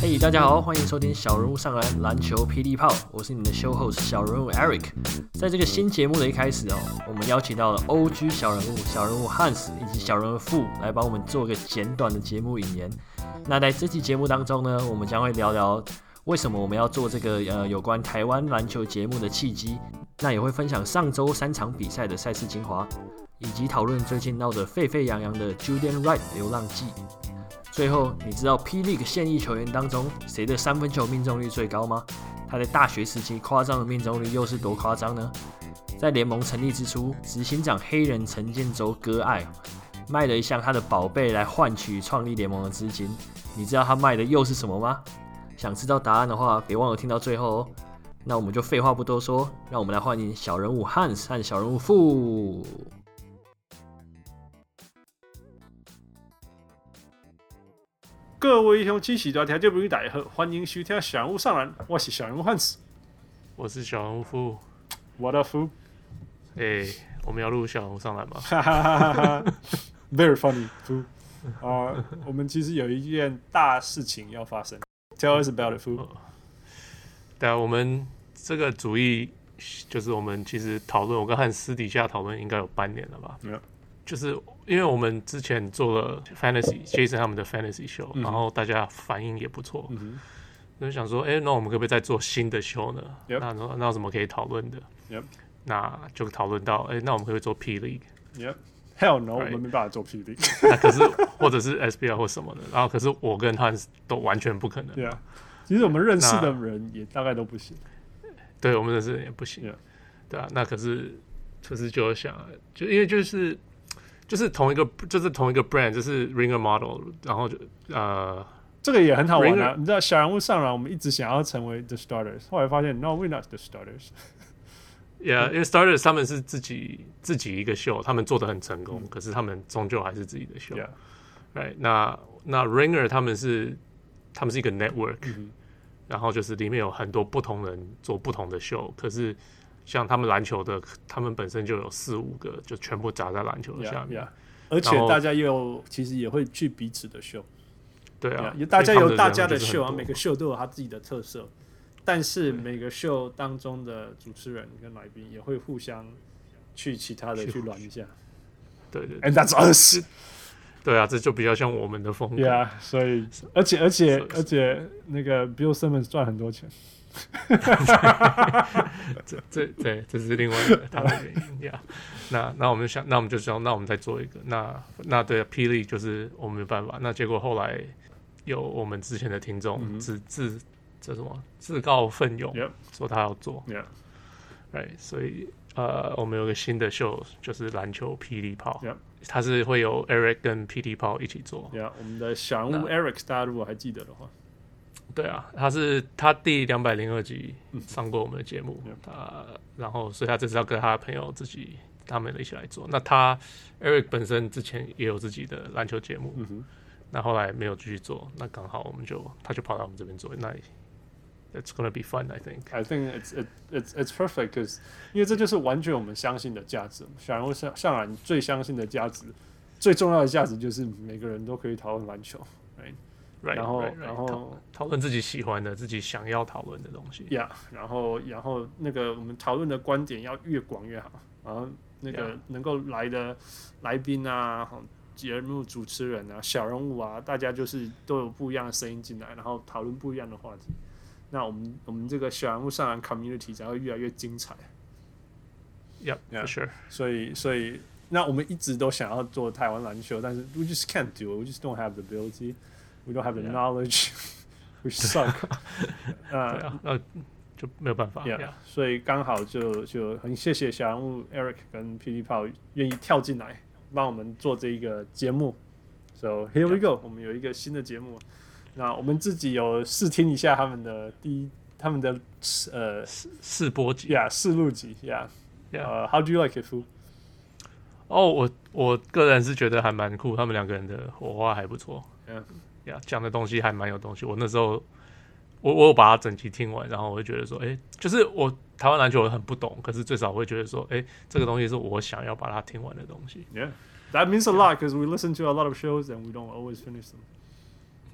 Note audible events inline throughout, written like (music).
嘿，hey, 大家好，欢迎收听小人物上篮篮球霹雳炮，我是你的 show host 小人物 Eric。在这个新节目的一开始哦，我们邀请到了 OG 小人物小人物 Hans 以及小人物 Fu 来帮我们做个简短的节目引言。那在这期节目当中呢，我们将会聊聊为什么我们要做这个呃有关台湾篮球节目的契机，那也会分享上周三场比赛的赛事精华，以及讨论最近闹得沸沸扬扬的 Julian Wright 流浪记。最后，你知道 P League 现役球员当中谁的三分球命中率最高吗？他在大学时期夸张的命中率又是多夸张呢？在联盟成立之初，执行长黑人陈建州割爱，卖了一项他的宝贝来换取创立联盟的资金。你知道他卖的又是什么吗？想知道答案的话，别忘了听到最后哦。那我们就废话不多说，让我们来欢迎小人物 Hans 和小人物 Fu。各位乡亲，喜多条件不用打喝，欢迎收听小人物上篮。我是小人物汉斯，我是小人物富。What a fool！哎，我们要录小人物上篮吗？(laughs) Very funny，富。啊，我们其实有一件大事情要发生。Tell us about it，夫。对啊，我们这个主意就是我们其实讨论，我跟汉斯私底下讨论，应该有半年了吧？没有。就是因为我们之前做了 Fantasy Jason 他们的 Fantasy Show，嗯、然后大家反应也不错，就想说，哎、欸，那我们可不可以再做新的 show 呢？Yep. 那那那有什么可以讨论的？Yep. 那就讨论到，哎、欸，那我们可不可以做 P no，Right. 我们没办法做 P League。那可是或者是 SBL 或什么的，然后可是我跟他都完全不可能。对啊，其实我们认识的人也大概都不行。对，我们认识的人也不行。Yeah. 对啊，那可是可是就想，就因为就是。就是同一个，就是同一个 brand，就是 Ringer Model，然后就呃，这个也很好玩啊。你知道小人物上来，我们一直想要成为 The Starters，后来发现 No，we're not the Starters。(laughs) Yeah，因为 Starters 他们是自己自己一个秀，他们做的很成功，嗯、可是他们终究还是自己的秀。Right，那那 Ringer 他们是他们是一个 network，、然后就是里面有很多不同人做不同的秀，可是。像他们篮球的，他们本身就有四五个，就全部砸在篮球下面。Yeah, yeah. 而且大家又其实也会去彼此的秀。对啊大家有大家的秀啊，每个秀都有他自己的特色。但是每个秀当中的主持人跟来宾也会互相去其他的去玩一下。对对，And that's us。对啊，这就比较像我们的风格。Yeah，所以而且而且而且那个 Bill Simmons 赚很多钱。(laughs) 这这对，这是另外一个他的原因呀。那那我们想，那我们就想，那我们再做一个。那那对霹雳就是我们没办法。那结果后来有我们之前的听众自自这什么自告奋勇说他要做。对，所以呃，我们有个新的秀，就是篮球霹雳炮。他是会有 Eric 跟霹雳炮一起做。我们的小人物 Eric，大家如果还记得的话。对啊，他是他第两百零二集上过我们的节目，他、然后所以他这次要跟他的朋友自己他们一起来做。那他 Eric 本身之前也有自己的篮球节目，嗯、那后来没有继续做，那刚好我们就他就跑到我们这边做。那 It's gonna be fun, I think. I think it's it, it's it's perfect, cause 因为这就是完全我们相信的价值。小人物上上篮最相信的价值，最重要的价值就是每个人都可以讨论篮球。Right, 然后，right, right, 然后讨论自己喜欢的、自己想要讨论的东西。Yeah，然后，然后那个我们讨论的观点要越广越好。然后那个能够来的来宾啊、节目主持人啊、小人物啊，大家就是都有不一样的声音进来，然后讨论不一样的话题。那我们我们这个小人物上篮 community 才会越来越精彩。Yeah，for sure。所以，所以那我们一直都想要做台湾篮球，但是 we just can't do it. We just don't have the ability. We don't have the knowledge. We suck. 呃，那就没有办法。Yeah. Yeah. 所以刚好就就很谢谢小人物 Eric 跟霹雳炮愿意跳进来帮我们做这一个节目。So here we go. 我们有一个新的节目。那我们自己有试听一下他们的第一，他们的呃试试播集，Yeah，试录集，Yeah。呃，How do you like it, Fu？哦，我我个人是觉得还蛮酷，他们两个人的火花还不错。Yeah. 呀，讲的东西还蛮有东西。我那时候，我我有把它整集听完，然后我就觉得说，哎、欸，就是我台湾篮球我很不懂，可是最少会觉得说，哎，这个东西是我想要把它听完的东西。Yeah, that means a lot because we listen to a lot of shows and we don't always finish them.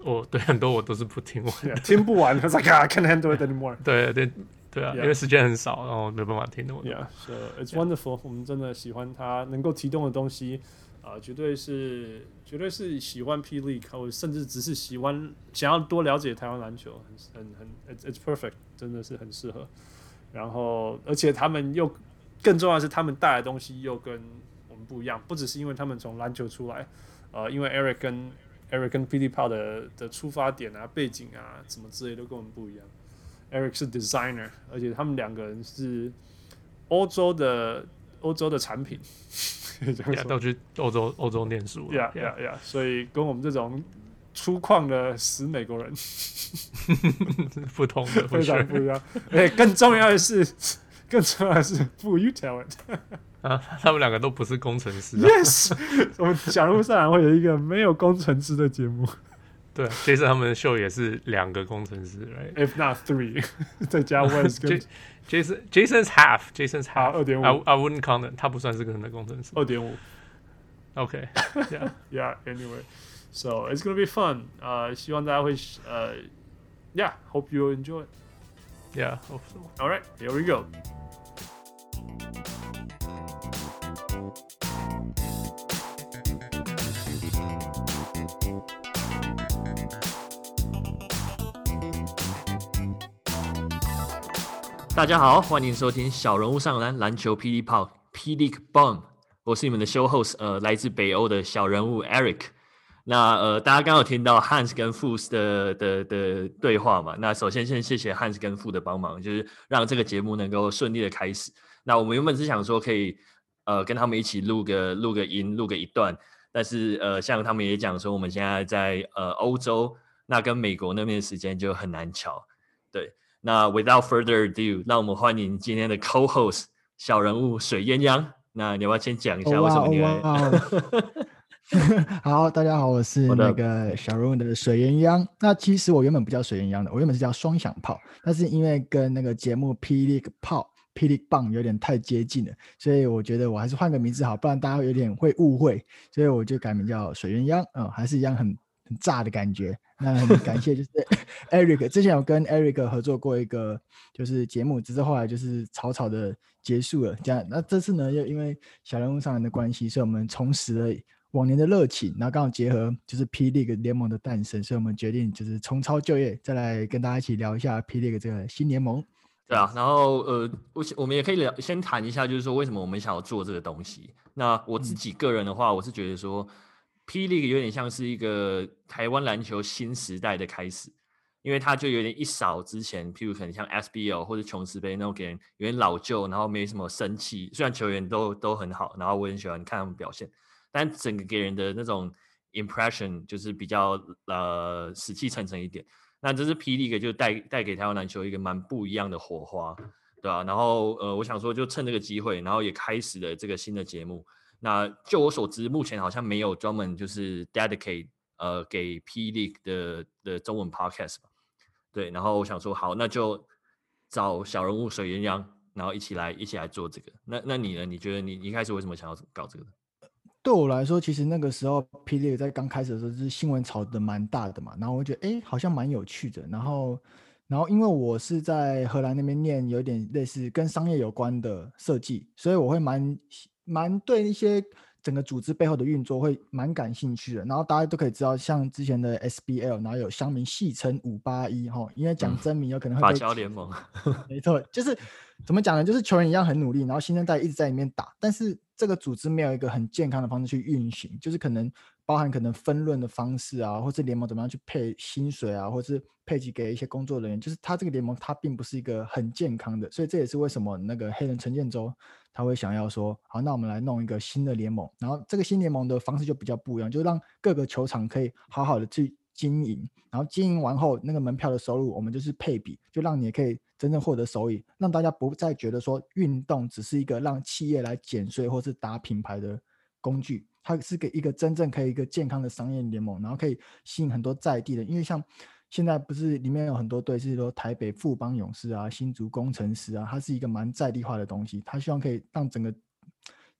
我对很多我都是不听完，yeah, (laughs) 听不完，It's like I can't handle it anymore. 对对对啊.因为时间很少，然后没办法听那么多。Yeah, so it's wonderful. 我们真的喜欢他能够提供的东西。啊、呃，绝对是，绝对是喜欢 P League，或甚至只是喜欢想要多了解台湾篮球，很很很，it's it's perfect，真的是很适合。然后，而且他们又更重要的是，他们带来的东西又跟我们不一样，不只是因为他们从篮球出来，呃，因为 Eric 跟 Eric 跟 Petey Pau 的的出发点啊、背景啊什么之类都跟我们不一样。Eric 是 designer，而且他们两个人是欧洲的欧洲的产品。Yeah, 都去欧洲欧洲念书呀呀呀！所以跟我们这种粗犷的死美国人 (laughs) 不同的，(laughs) 非常不一样。哎，更重要的是，(laughs) 更重要的是不 you tell it 啊！他们两个都不是工程师。Yes，我们假如上来会有一个没有工程师的节目。对，其实他们的秀也是两个工程师，right？If not three，再加 Wes 跟。Jason Jason's half 二点五 I I wouldn't count it 他不算是个人的工程师二点五 OK yeah yeah anyway so it's gonna be fun 呃、uh, 希望大家会呃、uh, yeah hope you enjoy yeah hope so All right. Here we go 大家好，欢迎收听小人物上篮篮球霹雳炮霹雳 bomb，我是你们的 show host，呃，来自北欧的小人物 Eric。那呃，大家刚刚有听到 Hans 跟 f o s 的的的对话嘛？那首先先谢谢 Hans 跟 f o s 的帮忙，就是让这个节目能够顺利的开始。那我们原本是想说可以呃跟他们一起录个录个音，录个一段，但是呃，像他们也讲说，我们现在在呃欧洲，那跟美国那边的时间就很难乔，对。那 Without further ado，那我们欢迎今天的 Co-host 小人物水鸳鸯。那你要不要先讲一下为什么你来？(laughs) 好，大家好，我是那个小人物的水鸳鸯。那其实我原本不叫水鸳鸯的，我原本是叫双响炮，但是因为跟那个节目霹雳炮、霹雳棒有点太接近了，所以我觉得我还是换个名字好，不然大家有点会误会，所以我就改名叫水鸳鸯。嗯，还是一样很。很炸的感觉，那很感谢，就是 Eric 之前有跟 Eric 合作过一个就是节目，只是后来就是草草的结束了。这样，那这次呢，又因为小人物上人的关系，所以我们重拾了往年的热情，然后刚好结合就是 P League 联盟的诞生，所以我们决定就是重操旧业，再来跟大家一起聊一下 P League 这个新联盟。对啊，然后呃，我我们也可以聊，先谈一下，就是说为什么我们想要做这个东西。那我自己个人的话，嗯、我是觉得说。霹雳有点像是一个台湾篮球新时代的开始，因为它就有点一扫之前，譬如可能像 SBL 或者琼斯杯那种给人有点老旧，然后没什么生气。虽然球员都都很好，然后我很喜欢看他们表现，但整个给人的那种 impression 就是比较呃死气沉沉一点。那这是霹雳就带带给台湾篮球一个蛮不一样的火花，对吧、啊？然后呃，我想说就趁这个机会，然后也开始了这个新的节目。那就我所知，目前好像没有专门就是 dedicate 呃给 P League 的的中文 podcast 吧。对，然后我想说，好，那就找小人物水鸳鸯，然后一起来一起来做这个。那那你呢？你觉得你一开始为什么想要搞这个？对我来说，其实那个时候 P League 在刚开始的时候，就是新闻炒得蛮大的嘛。然后我觉得，哎，好像蛮有趣的。然后，然后因为我是在荷兰那边念，有点类似跟商业有关的设计，所以我会蛮。蛮对一些整个组织背后的运作会蛮感兴趣的，然后大家都可以知道，像之前的 SBL，然后有乡民戏称五八一哈，因为讲真名有可能会被。法侨联盟，没错，就是怎么讲呢？就是球员一样很努力，然后新生代一直在里面打，但是这个组织没有一个很健康的方式去运行，就是可能包含可能分论的方式啊，或是联盟怎么样去配薪水啊，或是配给给一些工作人员，就是他这个联盟他并不是一个很健康的，所以这也是为什么那个黑人陈建州。他会想要说，好，那我们来弄一个新的联盟，然后这个新联盟的方式就比较不一样，就让各个球场可以好好的去经营，然后经营完后，那个门票的收入我们就是配比，就让你可以真正获得收益，让大家不再觉得说运动只是一个让企业来减税或是打品牌的工具，它是给一个真正可以一个健康的商业联盟，然后可以吸引很多在地的，因为像现在不是里面有很多队是说台北富邦勇士啊、新竹工程师啊，它是一个蛮在地化的东西。他希望可以让整个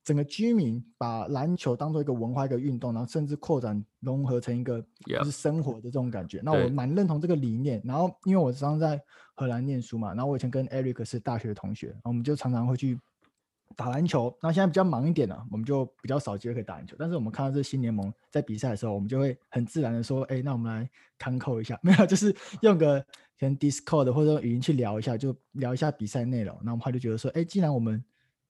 整个居民把篮球当做一个文化、一个运动，然后甚至扩展融合成一个就是生活的这种感觉。那我蛮认同这个理念。然后因为我常常在荷兰念书嘛，然后我以前跟 Eric 是大学同学，我们就常常会去。打篮球，那现在比较忙一点了，我们就比较少机会可以打篮球。但是我们看到这新联盟在比赛的时候，我们就会很自然的说：“哎、那我们来看扣一下。” (laughs) 没有，就是用个跟 Discord 或者语音去聊一下，就聊一下比赛内容。那我们他就觉得说：“哎、既然我们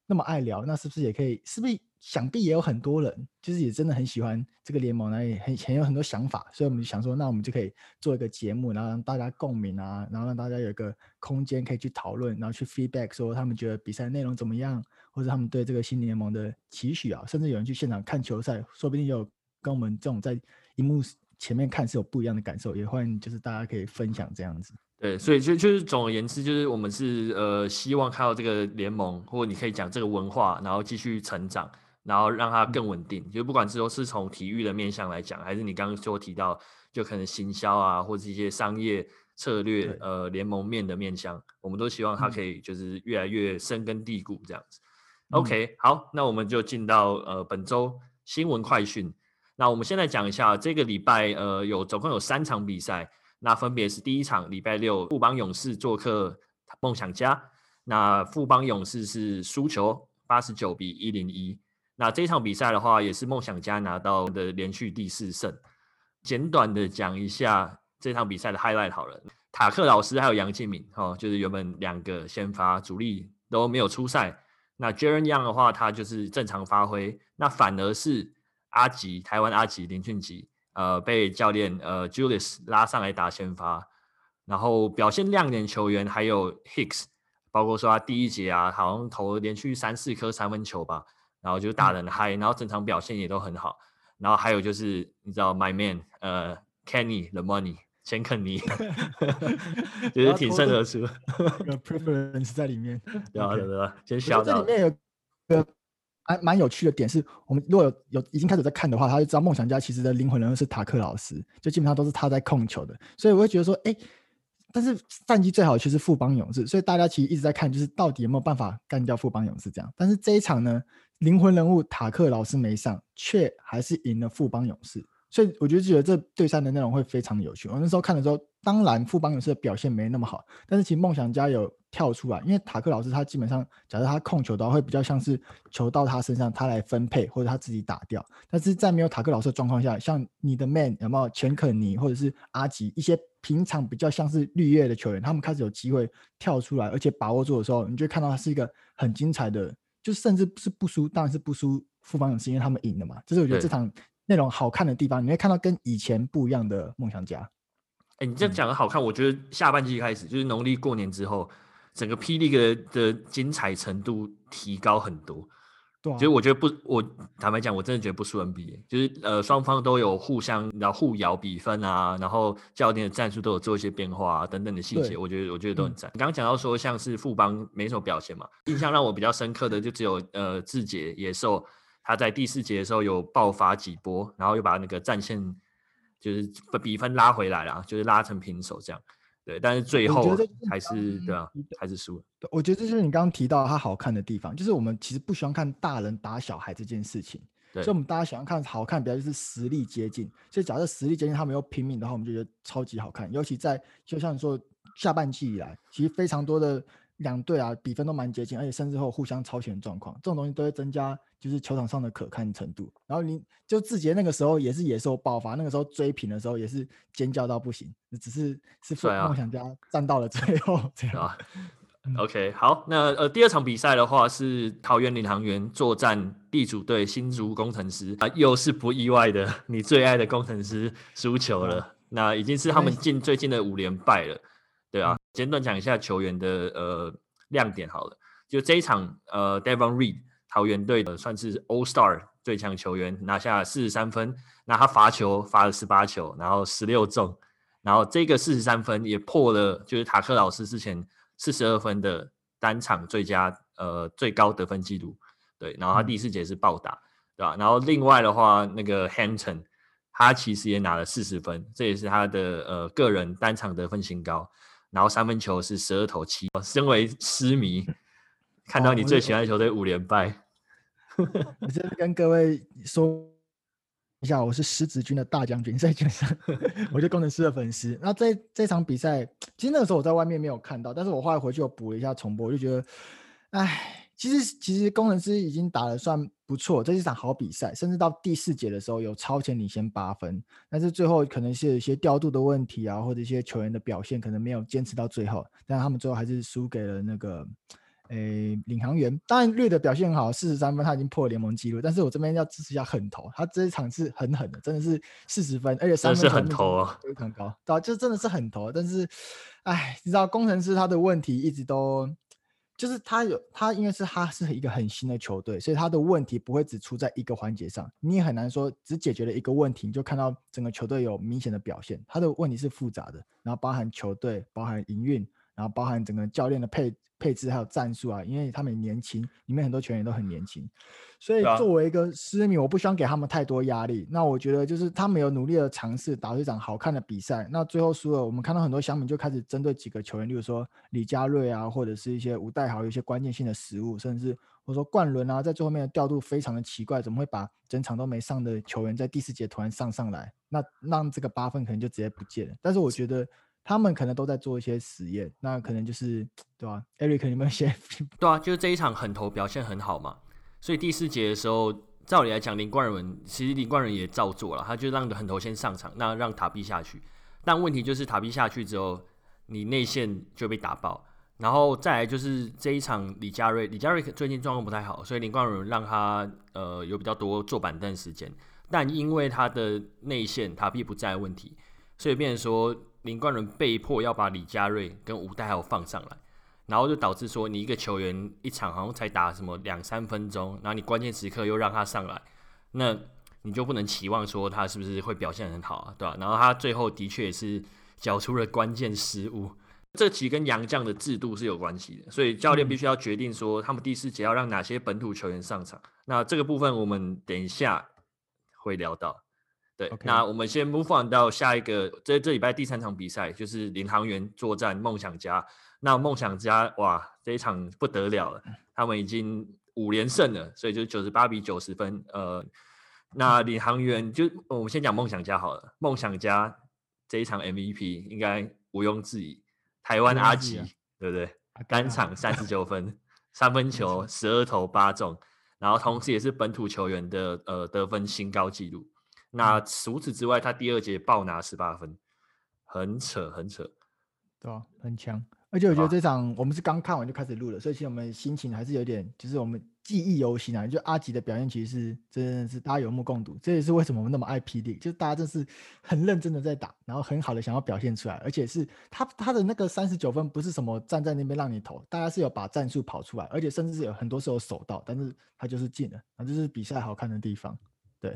那么爱聊，那是不是也可以？是不是想必也有很多人，就是也真的很喜欢这个联盟，那也很很有很多想法。所以我们就想说，那我们就可以做一个节目，然后让大家共鸣啊，然后让大家有一个空间可以去讨论，然后去 feedback 说他们觉得比赛内容怎么样。”或者他们对这个新联盟的期许啊，甚至有人去现场看球赛，说不定有跟我们这种在荧幕前面看是有不一样的感受，也欢迎就是大家可以分享这样子。对，所以就就是总而言之，就是我们是呃希望看到这个联盟，或者你可以讲这个文化，然后继续成长，然后让它更稳定。嗯、就不管是说是从体育的面向来讲，还是你刚刚说提到，就可能行销啊，或者一些商业策略，呃联盟面的面向，我们都希望它可以就是越来越深根蒂固这样子。OK，好，那我们就进到呃本周新闻快讯。那我们现在讲一下这个礼拜呃有总共有三场比赛，那分别是第一场礼拜六富邦勇士做客梦想家，那富邦勇士是输球八十九比一零一。那这场比赛的话也是梦想家拿到的连续第四胜。简短的讲一下这场比赛的 highlight 好了，塔克老师还有杨敬敏哦，就是原本两个先发主力都没有出赛。那 Jaren Young 的话，他就是正常发挥。那反而是阿吉，台湾阿吉林俊吉，呃，被教练呃 Julius 拉上来打先发。然后表现亮点球员还有 Hicks，包括说他第一节啊，好像投了连续三四颗三分球吧，然后就打得很嗨，然后正常表现也都很好。然后还有就是你知道 My Man，呃，Kenny The Money。钱肯尼，就是挺身而出，(laughs) 有 preference 在里面。(laughs) 对啊，对啊，先笑这里面有个还蛮有趣的点是，我们如果有有已经开始在看的话，他就知道梦想家其实的灵魂人物是塔克老师，就基本上都是他在控球的。所以我会觉得说，哎、欸，但是战绩最好的却是富邦勇士，所以大家其实一直在看，就是到底有没有办法干掉富邦勇士这样。但是这一场呢，灵魂人物塔克老师没上，却还是赢了富邦勇士。所以我就觉得这对战的内容会非常的有趣。我那时候看的时候，当然富邦勇士的表现没那么好，但是其实梦想家有跳出来，因为塔克老师他基本上，假设他控球的话，会比较像是球到他身上，他来分配或者他自己打掉。但是在没有塔克老师的状况下，像你的 man 有没有钱肯尼或者是阿吉一些平常比较像是绿叶的球员，他们开始有机会跳出来，而且把握住的时候，你就看到他是一个很精彩的，就甚至是不输，当然是不输富邦勇士，因为他们赢了嘛。就是我觉得这场。那种好看的地方，你会看到跟以前不一样的梦想家。哎、欸，你这样讲的好看，我觉得下半季开始就是农历过年之后，整个霹雳的的精彩程度提高很多。对、啊，所以我觉得不，我坦白讲，我真的觉得不输 NBA，就是呃双方都有互相然后互咬比分啊，然后教练的战术都有做一些变化啊等等的细节，我觉得我觉得都很赞。你刚刚讲到说像是富邦没什么表现嘛，印象让我比较深刻的就只有呃志杰野兽。他在第四节的时候有爆发几波，然后又把那个战线就是比分拉回来了，就是拉成平手这样。对，但是最后还是对啊，还是输了。对我觉得这就是你刚刚提到他好看的地方，就是我们其实不喜欢看大人打小孩这件事情，所以我们大家喜欢看好看，比较就是实力接近。所以假设实力接近，他们又拼命的话，我们就觉得超级好看。尤其在就像你说下半季以来，其实非常多的两队啊比分都蛮接近，而且甚至会有互相超前的状况，这种东西都会增加。就是球场上的可看程度，然后你就志杰那个时候也是野兽爆发，那个时候追平的时候也是尖叫到不行，只是是梦想家站到了最后这样。啊、OK，好，那呃第二场比赛的话是桃园领航员作战地主队新竹工程师啊，又是不意外的，你最爱的工程师输球了，嗯，那已经是他们近最近的五连败了，简短讲一下球员的呃亮点好了，就这一场呃，Devon Reed。桃园队的算是 All Star 最强球员，拿下四十三分。那他罚球罚了十八球，然后十六中，然后这个四十三分也破了，就是塔克老师之前四十二分的单场最佳呃最高得分记录。对，然后他第四节是暴打，对吧？然后另外的话，那个 Hampton 他其实也拿了四十分，这也是他的呃个人单场得分新高。然后三分球是十二投七。身为狮迷，看到你最喜欢的球队五连败，我这边跟各位说一下，我是狮子军的大将军，在场上，(laughs) 我是工程师的粉丝。那这这场比赛，其实那个时候我在外面没有看到，但是我后来回去我补了一下重播，我就觉得，哎。其实，其实工程师已经打得算不错，这是一场好比赛，甚至到第四节的时候有超前领先八分，但是最后可能是有一些调度的问题啊，或者一些球员的表现可能没有坚持到最后，但他们最后还是输给了那个，诶，领航员。当然绿的表现很好，四十三分他已经破了联盟纪录，但是我这边要支持一下狠投，他这一场是狠狠的，真的是四十分，而且三分是狠投啊，非常高，对，就真的是很投，但是，哎，你知道工程师他的问题一直都。就是他有他，因为是他是一个很新的球队，所以他的问题不会只出在一个环节上。你也很难说只解决了一个问题，你就看到整个球队有明显的表现。他的问题是复杂的，然后包含球队，包含营运，然后包含整个教练的配配置还有战术啊，因为他们年轻，里面很多球员都很年轻。所以作为一个私迷，我不希望给他们太多压力。那我觉得就是他们有努力的尝试打出一场好看的比赛。那最后输了，我们看到很多小米就开始针对几个球员，例如说李佳瑞啊，或者是一些吴代豪有一些关键性的失误，甚至或者说冠伦啊，在最后面的调度非常的奇怪，怎么会把整场都没上的球员在第四节突然上上来？那让这个八分可能就直接不见了。但是我觉得他们可能都在做一些实验，那可能就是对吧？Eric 有没有先？(laughs) 对啊，就是这一场狠投表现很好嘛。所以第四节的时候，照理来讲，林冠伦其实林冠伦也照做了，他就让狠投先上场，那让塔比下去。但问题就是塔比下去之后，你内线就被打爆。然后再来就是这一场李佳瑞，李佳瑞最近状况不太好，所以林冠伦让他呃有比较多坐板凳时间。但因为他的内线塔比不在的问题，所以变成说林冠伦被迫要把李佳瑞跟吴岱豪放上来。然后就导致说，你一个球员一场好像才打什么两三分钟，然后你关键时刻又让他上来，那你就不能期望说他是不是会表现很好啊，对吧？然后他最后的确也是缴出了关键失误，这其实跟杨将的制度是有关系的，所以教练必须要决定说他们第四节要让哪些本土球员上场。那这个部分我们等一下会聊到。对.那我们先 move on 到下一个，这这礼拜第三场比赛就是领航员作战梦想家。那梦想家哇，这一场不得了了，他们已经五连胜了，所以就九十八比九十分。呃，那领航员就我们先讲梦想家好了。梦想家这一场 MVP 应该毋庸置疑，台湾阿吉，对不对？单场三十九分，(laughs) 三分球十二投八中，然后同时也是本土球员的呃得分新高纪录。那除此之外，他第二节爆拿十八分，很扯很扯，对啊，很强。而且我觉得这场我们是刚看完就开始录了，所以其实我们心情还是有点，就是我们记忆犹新啊。就阿吉的表现其实是真的是大家有目共睹，这也是为什么我们那么爱 PD，就是大家真是很认真的在打，然后很好的想要表现出来，而且是他他的那个三十九分不是什么站在那边让你投，大家是有把战术跑出来，而且甚至是有很多时候守到，但是他就是进了，那就是比赛好看的地方，对。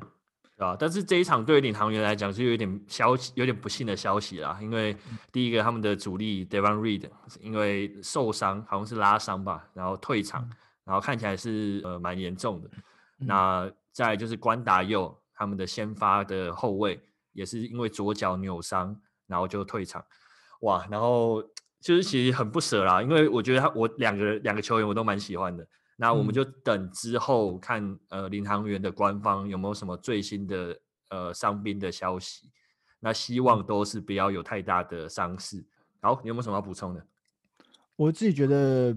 啊！但是这一场对于领航员来讲是有点消息，有点不幸的消息啦。因为第一个，他们的主力 Devon Reed 因为受伤，好像是拉伤吧，然后退场，然后看起来是呃蛮严重的。那再就是关达佑，他们的先发的后卫也是因为左脚扭伤，然后就退场。哇！然后就是其实很不舍啦，因为我觉得他我两个两个球员我都蛮喜欢的。那我们就等之后看，呃，领航员的官方有没有什么最新的呃伤兵的消息。那希望都是不要有太大的伤势。好，你有没有什么要补充的？我自己觉得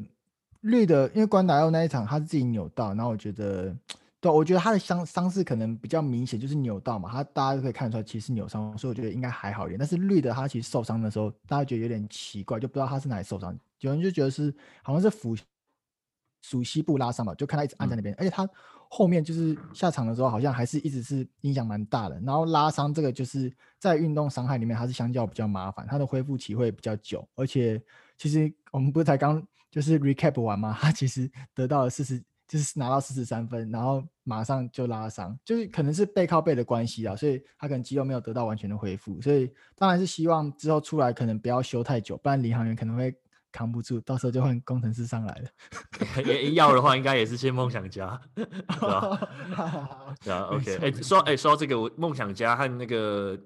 绿的，因为关达佑那一场他是自己扭到，然后我觉得，对，我觉得他的伤伤势可能比较明显，就是扭到嘛，他大家都可以看得出来其实是扭伤，所以我觉得应该还好一点。但是绿的他其实受伤的时候，大家觉得有点奇怪，就不知道他是哪里受伤，有人就觉得是好像是腹。属西部拉伤嘛，就看他一直按在那边，嗯、而且他后面就是下场的时候，好像还是一直是影响蛮大的。然后拉伤这个就是在运动伤害里面，它是相较比较麻烦，它的恢复期会比较久。而且其实我们不是才刚就是 recap 完嘛？(laughs) 他其实得到了四十，就是拿到四十三分，然后马上就拉伤，就是可能是背靠背的关系啊，所以他可能肌肉没有得到完全的恢复。所以当然是希望之后出来可能不要休太久，不然领航员可能会。扛不住，到时候就换工程师上来了。(laughs) 也要的话，应该也是先梦想家，(laughs) 对吧？(laughs) 对啊，OK。哎，说哎说到这个，我梦想家和那个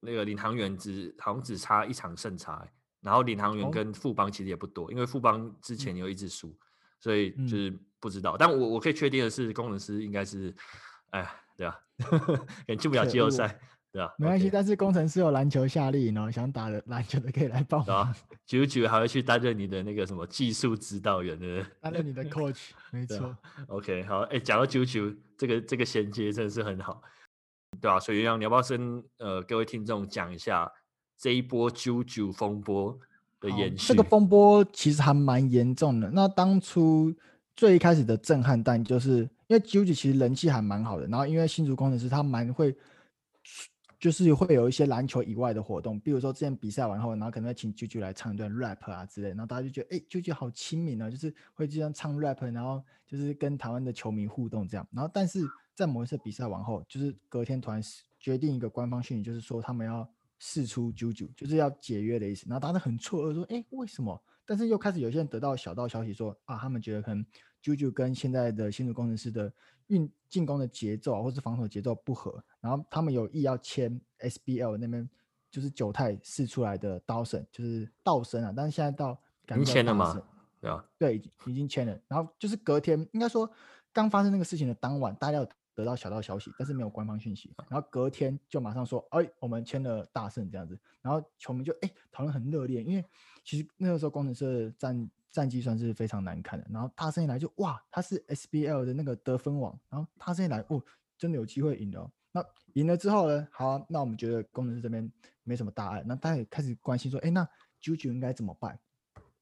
那个领航员只好像只差一场胜差，然后领航员跟富邦其实也不多，因为富邦之前有一直输，所以就是不知道。但我我可以确定的是，工程师应该是，哎，对啊，也进不了季后赛。对啊，没关系，但是工程师有篮球夏令营哦，想打的篮球的可以来报名。九九还会去担任你的那个什么技术指导员的，担任你的 coach，(laughs) 没错。OK，好，哎，讲到九九这个这个衔接真的是很好，对啊，所以让你要不要跟呃各位听众讲一下这一波九九风波的延续？这个风波其实还蛮严重的。那当初最一开始的震撼弹，就是因为九九其实人气还蛮好的，然后因为新竹工程师他蛮会。就是会有一些篮球以外的活动，比如说之前比赛完后，然后可能会请 JoJo 来唱一段 rap 啊之类，然后大家就觉得，哎，JoJo 好亲民啊，就是会这样唱 rap，然后就是跟台湾的球迷互动这样。然后但是在某一次比赛完后，就是隔天突然决定一个官方讯息，就是说他们要释出 JoJo，就是要解约的意思。然后大家很错愕，说，哎，为什么？但是又开始有些人得到小道消息说，啊，他们觉得可能 JoJo 跟现在的新竹工程师的运进攻的节奏啊，或是防守节奏不合，然后他们有意要签 SBL 那边就是九泰试出来的刀神，就是道神啊，但是现在到已经签了吗？对啊，对，已经签了。然后就是隔天，应该说刚发生那个事情的当晚，大家有得到小道消息，但是没有官方讯息。然后隔天就马上说，哎，我们签了大圣这样子。然后球迷就哎讨论很热烈，因为其实那个时候工程师的战战绩算是非常难看的。然后大圣一来就哇，他是 SBL 的那个得分王。然后大圣一来哦，真的有机会赢的哦。那赢了之后呢？好啊，那我们觉得工程师这边没什么大碍，那大家也开始关心说，哎，那 JoJo 应该怎么办？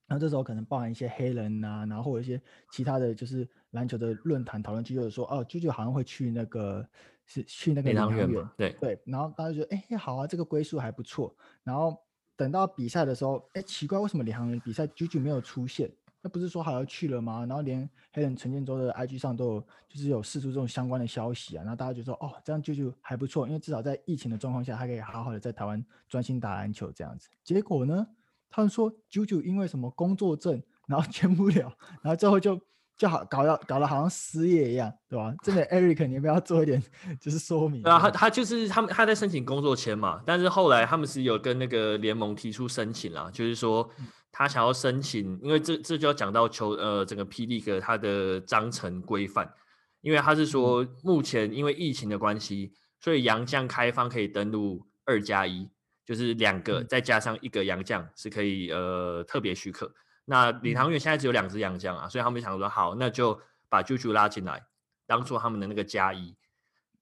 然后这时候可能包含一些黑人啊，然后或者一些其他的就是篮球的论坛讨论区，就是说，哦，JoJo 好像会去那个是去那个领航员，对对。然后大家觉得，哎，好啊，这个归宿还不错。然后等到比赛的时候，哎，奇怪，为什么领航员比赛 JoJo 没有出现？那不是说好要去了吗？然后连黑人陈建州的 IG 上都有，就是有释出这种相关的消息啊。然后大家就说，哦，这样 JoJo 还不错，因为至少在疫情的状况下，他可以好好的在台湾专心打篮球这样子。结果呢，他们说 JoJo 因为什么工作证，然后签不了，然后最后就。就好搞到搞得好像失业一样，对吧？真的，Eric，你要不要做一点就是说明？对啊，他他就是他们他在申请工作签嘛，但是后来他们是有跟那个联盟提出申请啦，就是说他想要申请，因为这这就要讲到球呃整个 P League 它的章程规范，因为他是说目前因为疫情的关系，所以洋将开放可以登录二加一，就是两个再加上一个洋将是可以呃特别许可。那领航员现在只有两只洋将啊，所以他们想说好，那就把 JoJo 拉进来，当做他们的那个加一。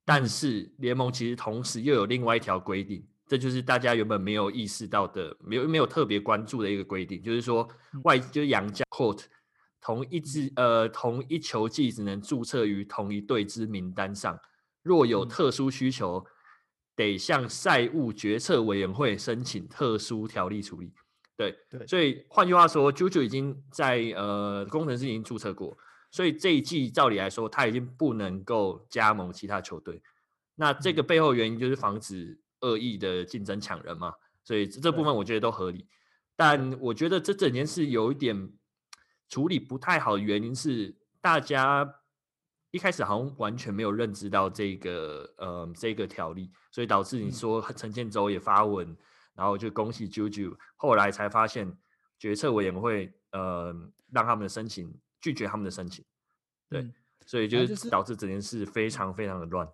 但是联盟其实同时又有另外一条规定，这就是大家原本没有意识到的，没有没有特别关注的一个规定，就是说外就是洋将 court 同一支呃同一球季只能注册于同一队之名单上，若有特殊需求，得向赛务决策委员会申请特殊条例处理。对对，所以换句话说，JoJo 已经在呃工程师已经注册过，所以这一季照理来说，他已经不能够加盟其他球队。那这个背后原因就是防止恶意的竞争抢人嘛，所以这部分我觉得都合理。但我觉得这整件事有一点处理不太好的原因是，大家一开始好像完全没有认知到这个呃这个条例，所以导致你说陈建州也发文。然后就恭喜 JoJo，后来才发现决策委员会呃让他们的申请拒绝他们的申请，对，嗯、所以就是导致整件事非常非常的乱。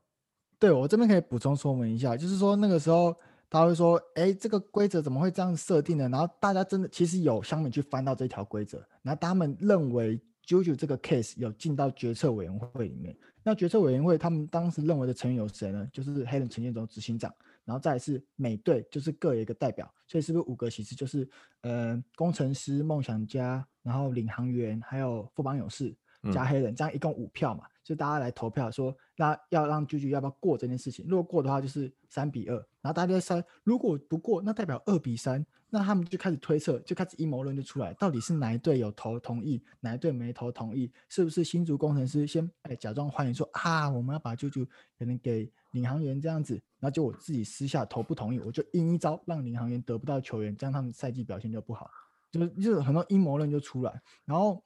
对，我这边可以补充说明一下，就是说那个时候他会说，哎，这个规则怎么会这样设定呢？然后大家真的其实有乡民去翻到这条规则，然后他们认为 JoJo 这个 case 有进到决策委员会里面。那决策委员会他们当时认为的成员有谁呢？就是黑人陈建州执行长。然后再来是美队就是各有一个代表，所以是不是五个其实？就是呃工程师、梦想家，然后领航员，还有富邦勇士加黑人，嗯、这样一共五票嘛，就大家来投票说，那要让 JoJo 要不要过这件事情？如果过的话，就是三比二，然后大家在三，如果不过，那代表二比三。那他们就开始推测，就开始阴谋论就出来，到底是哪一队有投同意，哪一队没投同意？是不是新竹工程师先哎假装欢迎说啊，我们要把 JoJo 可能给领航员这样子，然后就我自己私下投不同意，我就阴一招让领航员得不到球员，这样他们赛季表现就不好。就是就是很多阴谋论就出来。然后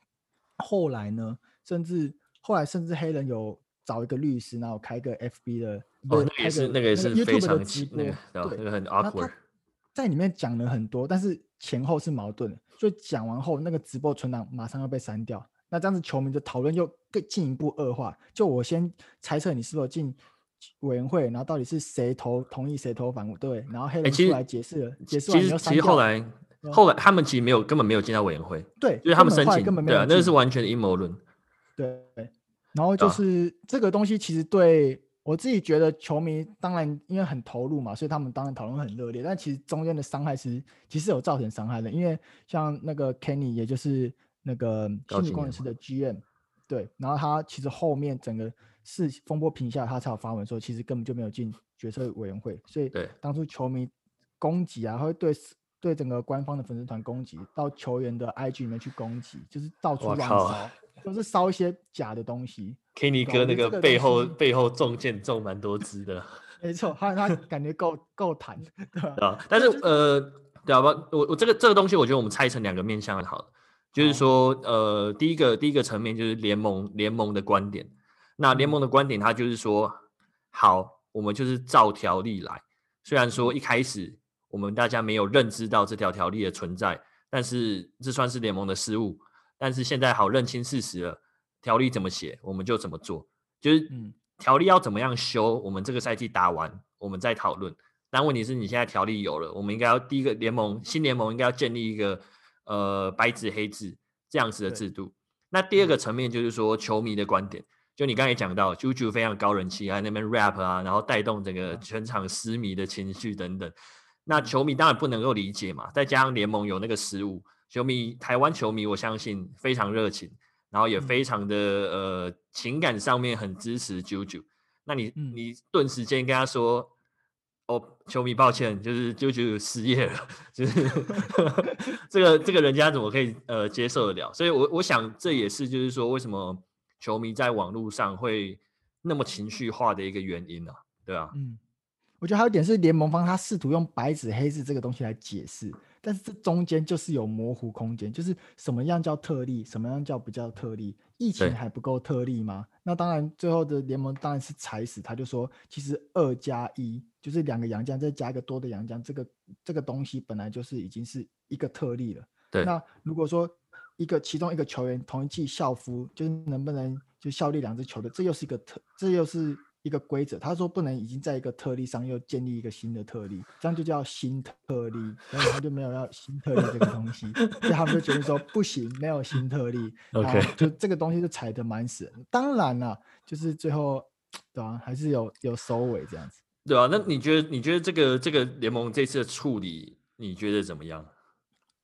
后来呢，甚至后来甚至黑人有找一个律师，然后开个 FB 的，哦，那个也是那个也是非常直播，那个对，那个很 awkward。在里面讲了很多，但是前后是矛盾的，所以讲完后那个直播存档马上要被删掉。那这样子球迷的讨论又更进一步恶化。就我先猜测你是否进委员会，然后到底是谁投同意谁投反对，然后黑人出来解释了，解释完又删掉。其实后来后来他们其实没有根本没有进到委员会，对，就是他们申请根本没有，对啊，那是完全的阴谋论。对，然后就是、啊、这个东西其实对我自己觉得球迷当然因为很投入嘛，所以他们当然讨论很热烈，但其实中间的伤害是其实有造成伤害的，因为像那个 Kenny 也就是。那个心理工程师的。GM，对，然后他其实后面整个是风波平下，他才有发文说，其实根本就没有进决策委员会，所以当初球迷攻击啊，会对对整个官方的粉丝团攻击，到球员的 IG 里面去攻击，就是到处乱烧，都是烧一些假的东西。Kenny 哥那个背后背后中箭中蛮多支的，(laughs) 没错，他他感觉够够弹，对吧？啊，但是呃，对吧？我我这个这个东西，我觉得我们拆成两个面向好了。就是说，呃，第一个第一个层面就是联盟联盟的观点。那联盟的观点，它就是说，好，我们就是照条例来。虽然说一开始我们大家没有认知到这条条例的存在，但是这算是联盟的失误。但是现在好认清事实了，条例怎么写，我们就怎么做。就是条例要怎么样修，我们这个赛季打完，我们再讨论。但问题是你现在条例有了，我们应该要第一个联盟新联盟应该要建立一个。呃，白纸黑字这样子的制度。那第二个层面就是说，球迷的观点，就你刚才讲到，Juju 非常高人气，还在那边 rap 啊，然后带动整个全场失迷的情绪等等。那球迷当然不能够理解嘛，再加上联盟有那个失误，球迷台湾球迷我相信非常热情，然后也非常的呃情感上面很支持 Juju。那你你顿时间跟他说。哦，球迷，抱歉，就是就就失业了，(laughs) 就是 (laughs) 这个这个人家怎么可以呃接受得了？所以我，我我想这也是就是说，为什么球迷在网络上会那么情绪化的一个原因呢、啊？对啊，嗯，我觉得还有一点是联盟方他试图用白纸黑字这个东西来解释，但是这中间就是有模糊空间，就是什么样叫特例，什么样叫不叫特例？疫情还不够特例吗？那当然，最后的联盟当然是踩死，他就说，其实二加一。就是两个洋将，再加一个多的洋将，这个这个东西本来就是已经是一个特例了。对。那如果说一个其中一个球员同一季校服，就是能不能就效力两支球队，这又是一个特，这又是一个规则。他说不能已经在一个特例上又建立一个新的特例，这样就叫新特例。所以他就没有要新特例这个东西，所以他们就觉得说不行，没有新特例。(laughs) OK。就这个东西就踩得蛮死。当然了，就是最后对吧、啊，还是有有收尾这样子。对啊，那你觉得你觉得这个这个联盟这次的处理，你觉得怎么样？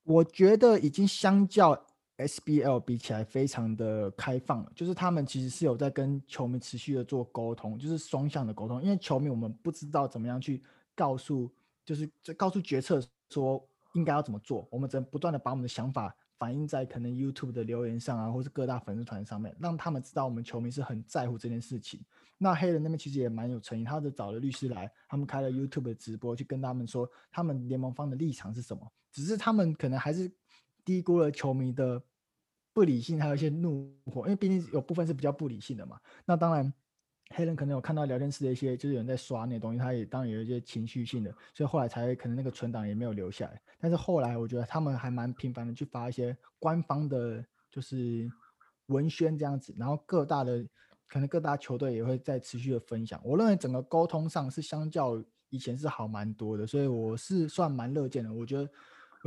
我觉得已经相较 SBL 比起来非常的开放，就是他们其实是有在跟球迷持续的做沟通，就是双向的沟通。因为球迷我们不知道怎么样去告诉，就是告诉决策说应该要怎么做，我们只能不断的把我们的想法反映在可能 YouTube 的留言上啊，或是各大粉丝团上面，让他们知道我们球迷是很在乎这件事情。那黑人那边其实也蛮有诚意，他就找了律师来，他们开了 YouTube 的直播，去跟他们说他们联盟方的立场是什么。只是他们可能还是低估了球迷的不理性，还有一些怒火，因为毕竟有部分是比较不理性的嘛。那当然，黑人可能有看到聊天室的一些，就是有人在刷那东西，他也当然有一些情绪性的，所以后来才可能那个存档也没有留下来。但是后来我觉得他们还蛮频繁的去发一些官方的，就是文宣这样子，然后各大的。可能各大球队也会在持续的分享，我认为整个沟通上是相较以前是好蛮多的，所以我是算蛮乐见的。我觉得，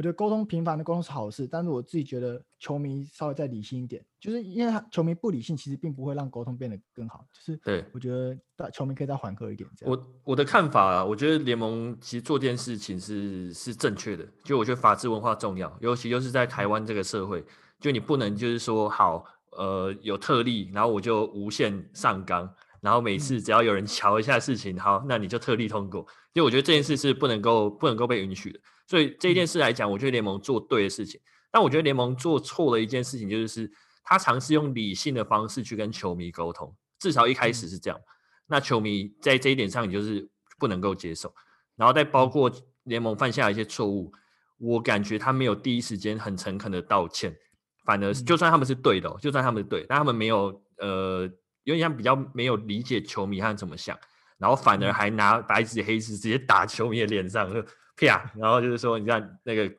我觉得沟通频繁的沟通是好事，但是我自己觉得球迷稍微再理性一点，就是因为他球迷不理性，其实并不会让沟通变得更好。就是对，我觉得大球迷可以再缓和一点。这样。我我的看法啊，我觉得联盟其实做这件事情是是正确的，就我觉得法治文化重要，尤其就是在台湾这个社会，就你不能就是说好。呃，有特例，然后我就无限上纲，然后每次只要有人瞧一下事情，好，那你就特例通过。因为我觉得这件事是不能够不能够被允许的。所以这件事来讲，我觉得联盟做对的事情。但我觉得联盟做错了一件事情，就是他尝试用理性的方式去跟球迷沟通，至少一开始是这样。那球迷在这一点上，你就是不能够接受。然后再包括联盟犯下一些错误，我感觉他没有第一时间很诚恳的道歉，反而就算他们是对的、哦，就算他们是对，但他们没有呃，有点像比较没有理解球迷他怎么想，然后反而还拿白纸黑字直接打球迷的脸上，就啪，然后就是说，你看那个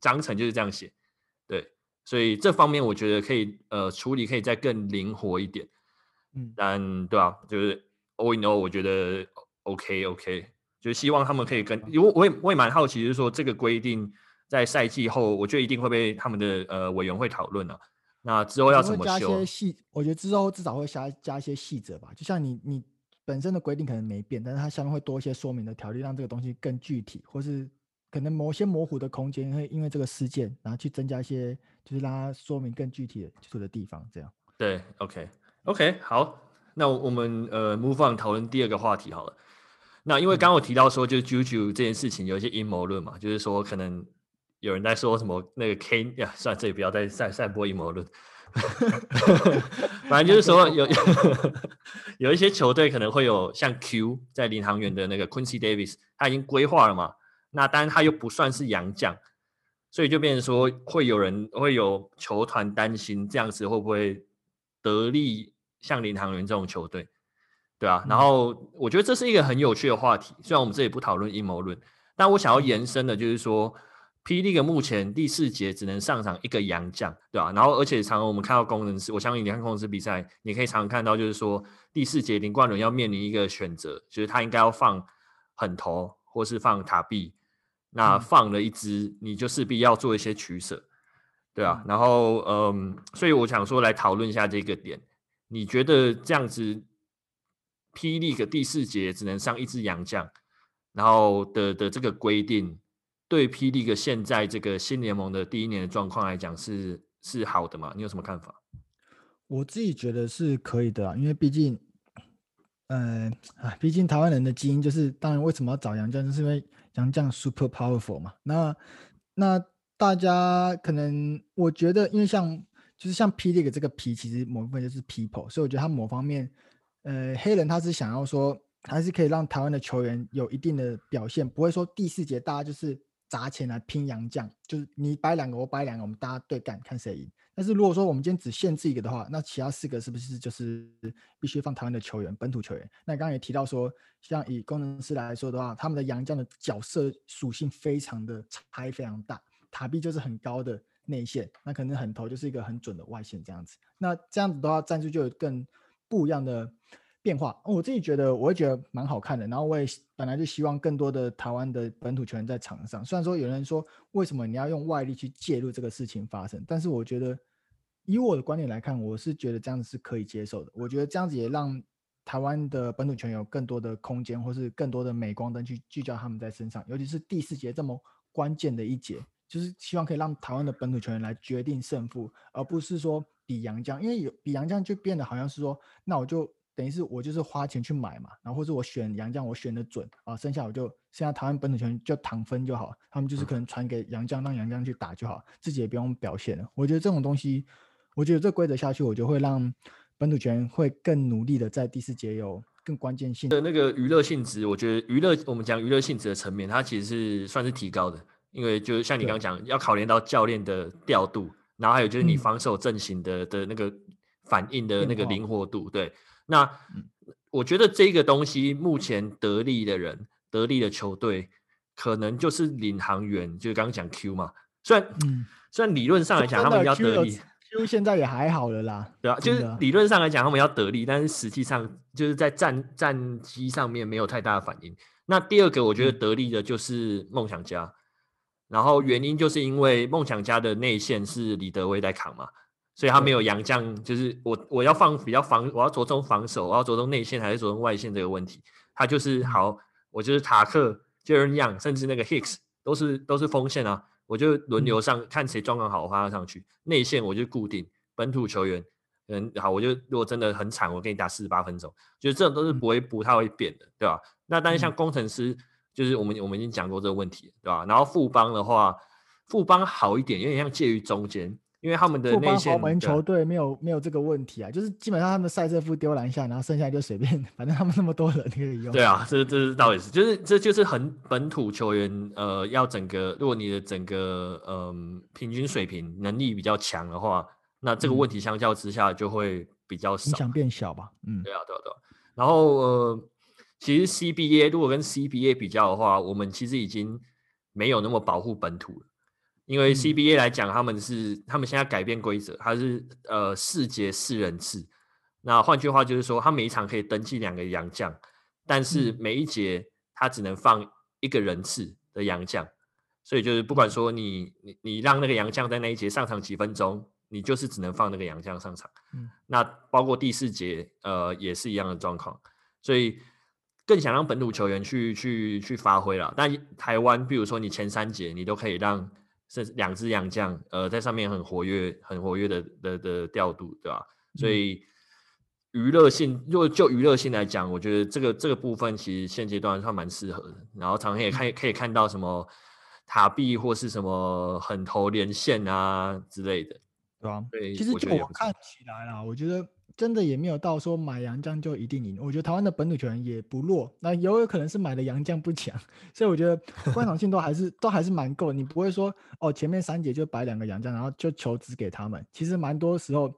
章程就是这样写，对，所以这方面我觉得可以呃处理可以再更灵活一点，嗯，但对啊，就是 all in all 我觉得 OK OK。就希望他们可以跟，因为我也我也蛮好奇，就是说这个规定在赛季后，我觉得一定会被他们的呃委员会讨论了。那之后要怎么修？加些细，我觉得之后至少会加加一些细则吧。就像你你本身的规定可能没变，但是它下面会多一些说明的条例，让这个东西更具体，或是可能某些模糊的空间会因为这个事件，然后去增加一些，就是让它说明更具体的就是的地方。这样。对，OK OK，好，那我们呃 move on 讨论第二个话题好了。那因为刚刚我提到说，就是 Juju 这件事情有一些阴谋论嘛，就是说可能有人在说什么那个 K 呀，算了，这里不要再散散播阴谋论。(laughs) 反正就是说有 (laughs) 有一些球队可能会有像 Q 在领航员的那个 Quincy Davis，他已经规划了嘛。那当然他又不算是洋将，所以就变成说会有人会有球团担心这样子会不会得利像领航员这种球队。对啊，然后我觉得这是一个很有趣的话题。虽然我们这里不讨论阴谋论，但我想要延伸的就是说，P. League 目前第四节只能上场一个洋将，对吧？然后而且常常我们看到工程师，我相信你看工程师比赛，你可以常常看到就是说第四节林冠伦要面临一个选择，就是他应该要放狠投或是放塔币，那放了一支，你就势必要做一些取舍，对啊。然后嗯，所以我想说来讨论一下这个点，你觉得这样子？P. League 第四节只能上一支洋将，然后的的这个规定，对 P. League 现在这个新联盟的第一年的状况来讲是是好的吗？你有什么看法？我自己觉得是可以的啊，因为毕竟，呃，啊，毕竟台湾人的基因就是，当然为什么要找杨绛，就是因为杨绛 super powerful 嘛。那那大家可能我觉得，因为像就是像 P. League 这个 P，其实某部分就是 people，所以我觉得他某方面。呃，黑人他是想要说，还是可以让台湾的球员有一定的表现，不会说第四节大家就是砸钱来拼洋将，就是你摆两个我摆两个，我们大家对干看谁赢。但是如果说我们今天只限制一个的话，那其他四个是不是就是必须放台湾的球员，本土球员？那刚刚也提到说，像以工程师来说的话，他们的洋将的角色属性非常的差非常大，塔壁就是很高的内线，那可能很投就是一个很准的外线这样子。那这样子的话，战术就有更不一样的变化，我自己觉得我会觉得蛮好看的。然后我也本来就希望更多的台湾的本土球员在场上。虽然说有人说为什么你要用外力去介入这个事情发生，但是我觉得以我的观点来看，我是觉得这样子是可以接受的。我觉得这样子也让台湾的本土球员有更多的空间，或是更多的镁光灯去聚焦他们在身上。尤其是第四节这么关键的一节，就是希望可以让台湾的本土球员来决定胜负，而不是说。比洋将，因为有比洋将就变得好像是说，那我就等于是我就是花钱去买嘛，然后或者我选杨将，我选的准啊，剩下我就剩下台湾本土球员就躺分就好，他们就是可能传给杨将，让杨将去打就好，自己也不用表现了。我觉得这种东西，我觉得这规则下去，我就会让本土球员会更努力的在第四节有更关键性的那个娱乐性质。我觉得娱乐，我们讲娱乐性质的层面，它其实是算是提高的，因为就像你刚刚讲，要考量到教练的调度。然后还有就是你防守阵型的、嗯、的那个反应的那个灵活度，对。那、嗯、我觉得这个东西目前得力的人、得力的球队，可能就是领航员，就是刚刚讲 Q 嘛。虽然，嗯、虽然理论上来讲他们要得力，Q 现在也还好了啦，对啊，就是理论上来讲他们要得力，但是实际上就是在战战机上面没有太大的反应。那第二个我觉得得力的就是梦想家。然后原因就是因为梦想家的内线是李德威在扛嘛，所以他没有洋将，就是我我要放比较防，我要着重防守，我要着重内线还是着重外线这个问题，他就是好，我就是塔克、Jaren Young，甚至那个 Hicks 都是都是锋线啊，我就轮流上，看谁状况好，我发他上去。内线我就固定本土球员，嗯，好，我就如果真的很惨，我给你打四十八分钟，就是这种都是不会不太会变的，对吧？那但是像工程师。就是我们我们已经讲过这个问题，对吧？然后富邦的话，富邦好一点，有点像介于中间。因为他们的内线豪门球队没有没有这个问题啊，就是基本上他们赛车夫丢篮下，然后剩下就随便，反正他们那么多人可以用。对啊，这这是倒也是，就是这就是很本土球员，呃，要整个如果你的整个嗯、呃、平均水平能力比较强的话，那这个问题相较之下就会比较少，影响变小吧。嗯，对啊，对啊，对啊。然后呃，其实 CBA 如果跟 CBA 比较的话，我们其实已经没有那么保护本土了。因为 CBA 来讲，他们是他们现在改变规则，它是呃四节四人次。那换句话就是说，他每一场可以登记两个洋将，但是每一节他只能放一个人次的洋将。所以就是不管说你你你让那个洋将在那一节上场几分钟，你就是只能放那个洋将上场。那包括第四节呃也是一样的状况，所以更想让本土球员去去去发挥了。那台湾，比如说你前三节你都可以让。是两只洋将，呃，在上面很活跃、很活跃的的的调度，对吧？所以娱乐性，如果就娱乐性来讲，我觉得这个这个部分其实现阶段算蛮适合的。然后常常也看可以看到什么塔壁或是什么很投连线啊之类的，对吧？对，其实就我看起来啦，我觉得。真的也没有到说买洋将就一定赢，我觉得台湾的本土球员也不弱，那有有可能是买的洋将不强，所以我觉得观赏性都还是都还是蛮够。你不会说哦，前面三节就摆两个洋将，然后就球只给他们。其实蛮多时候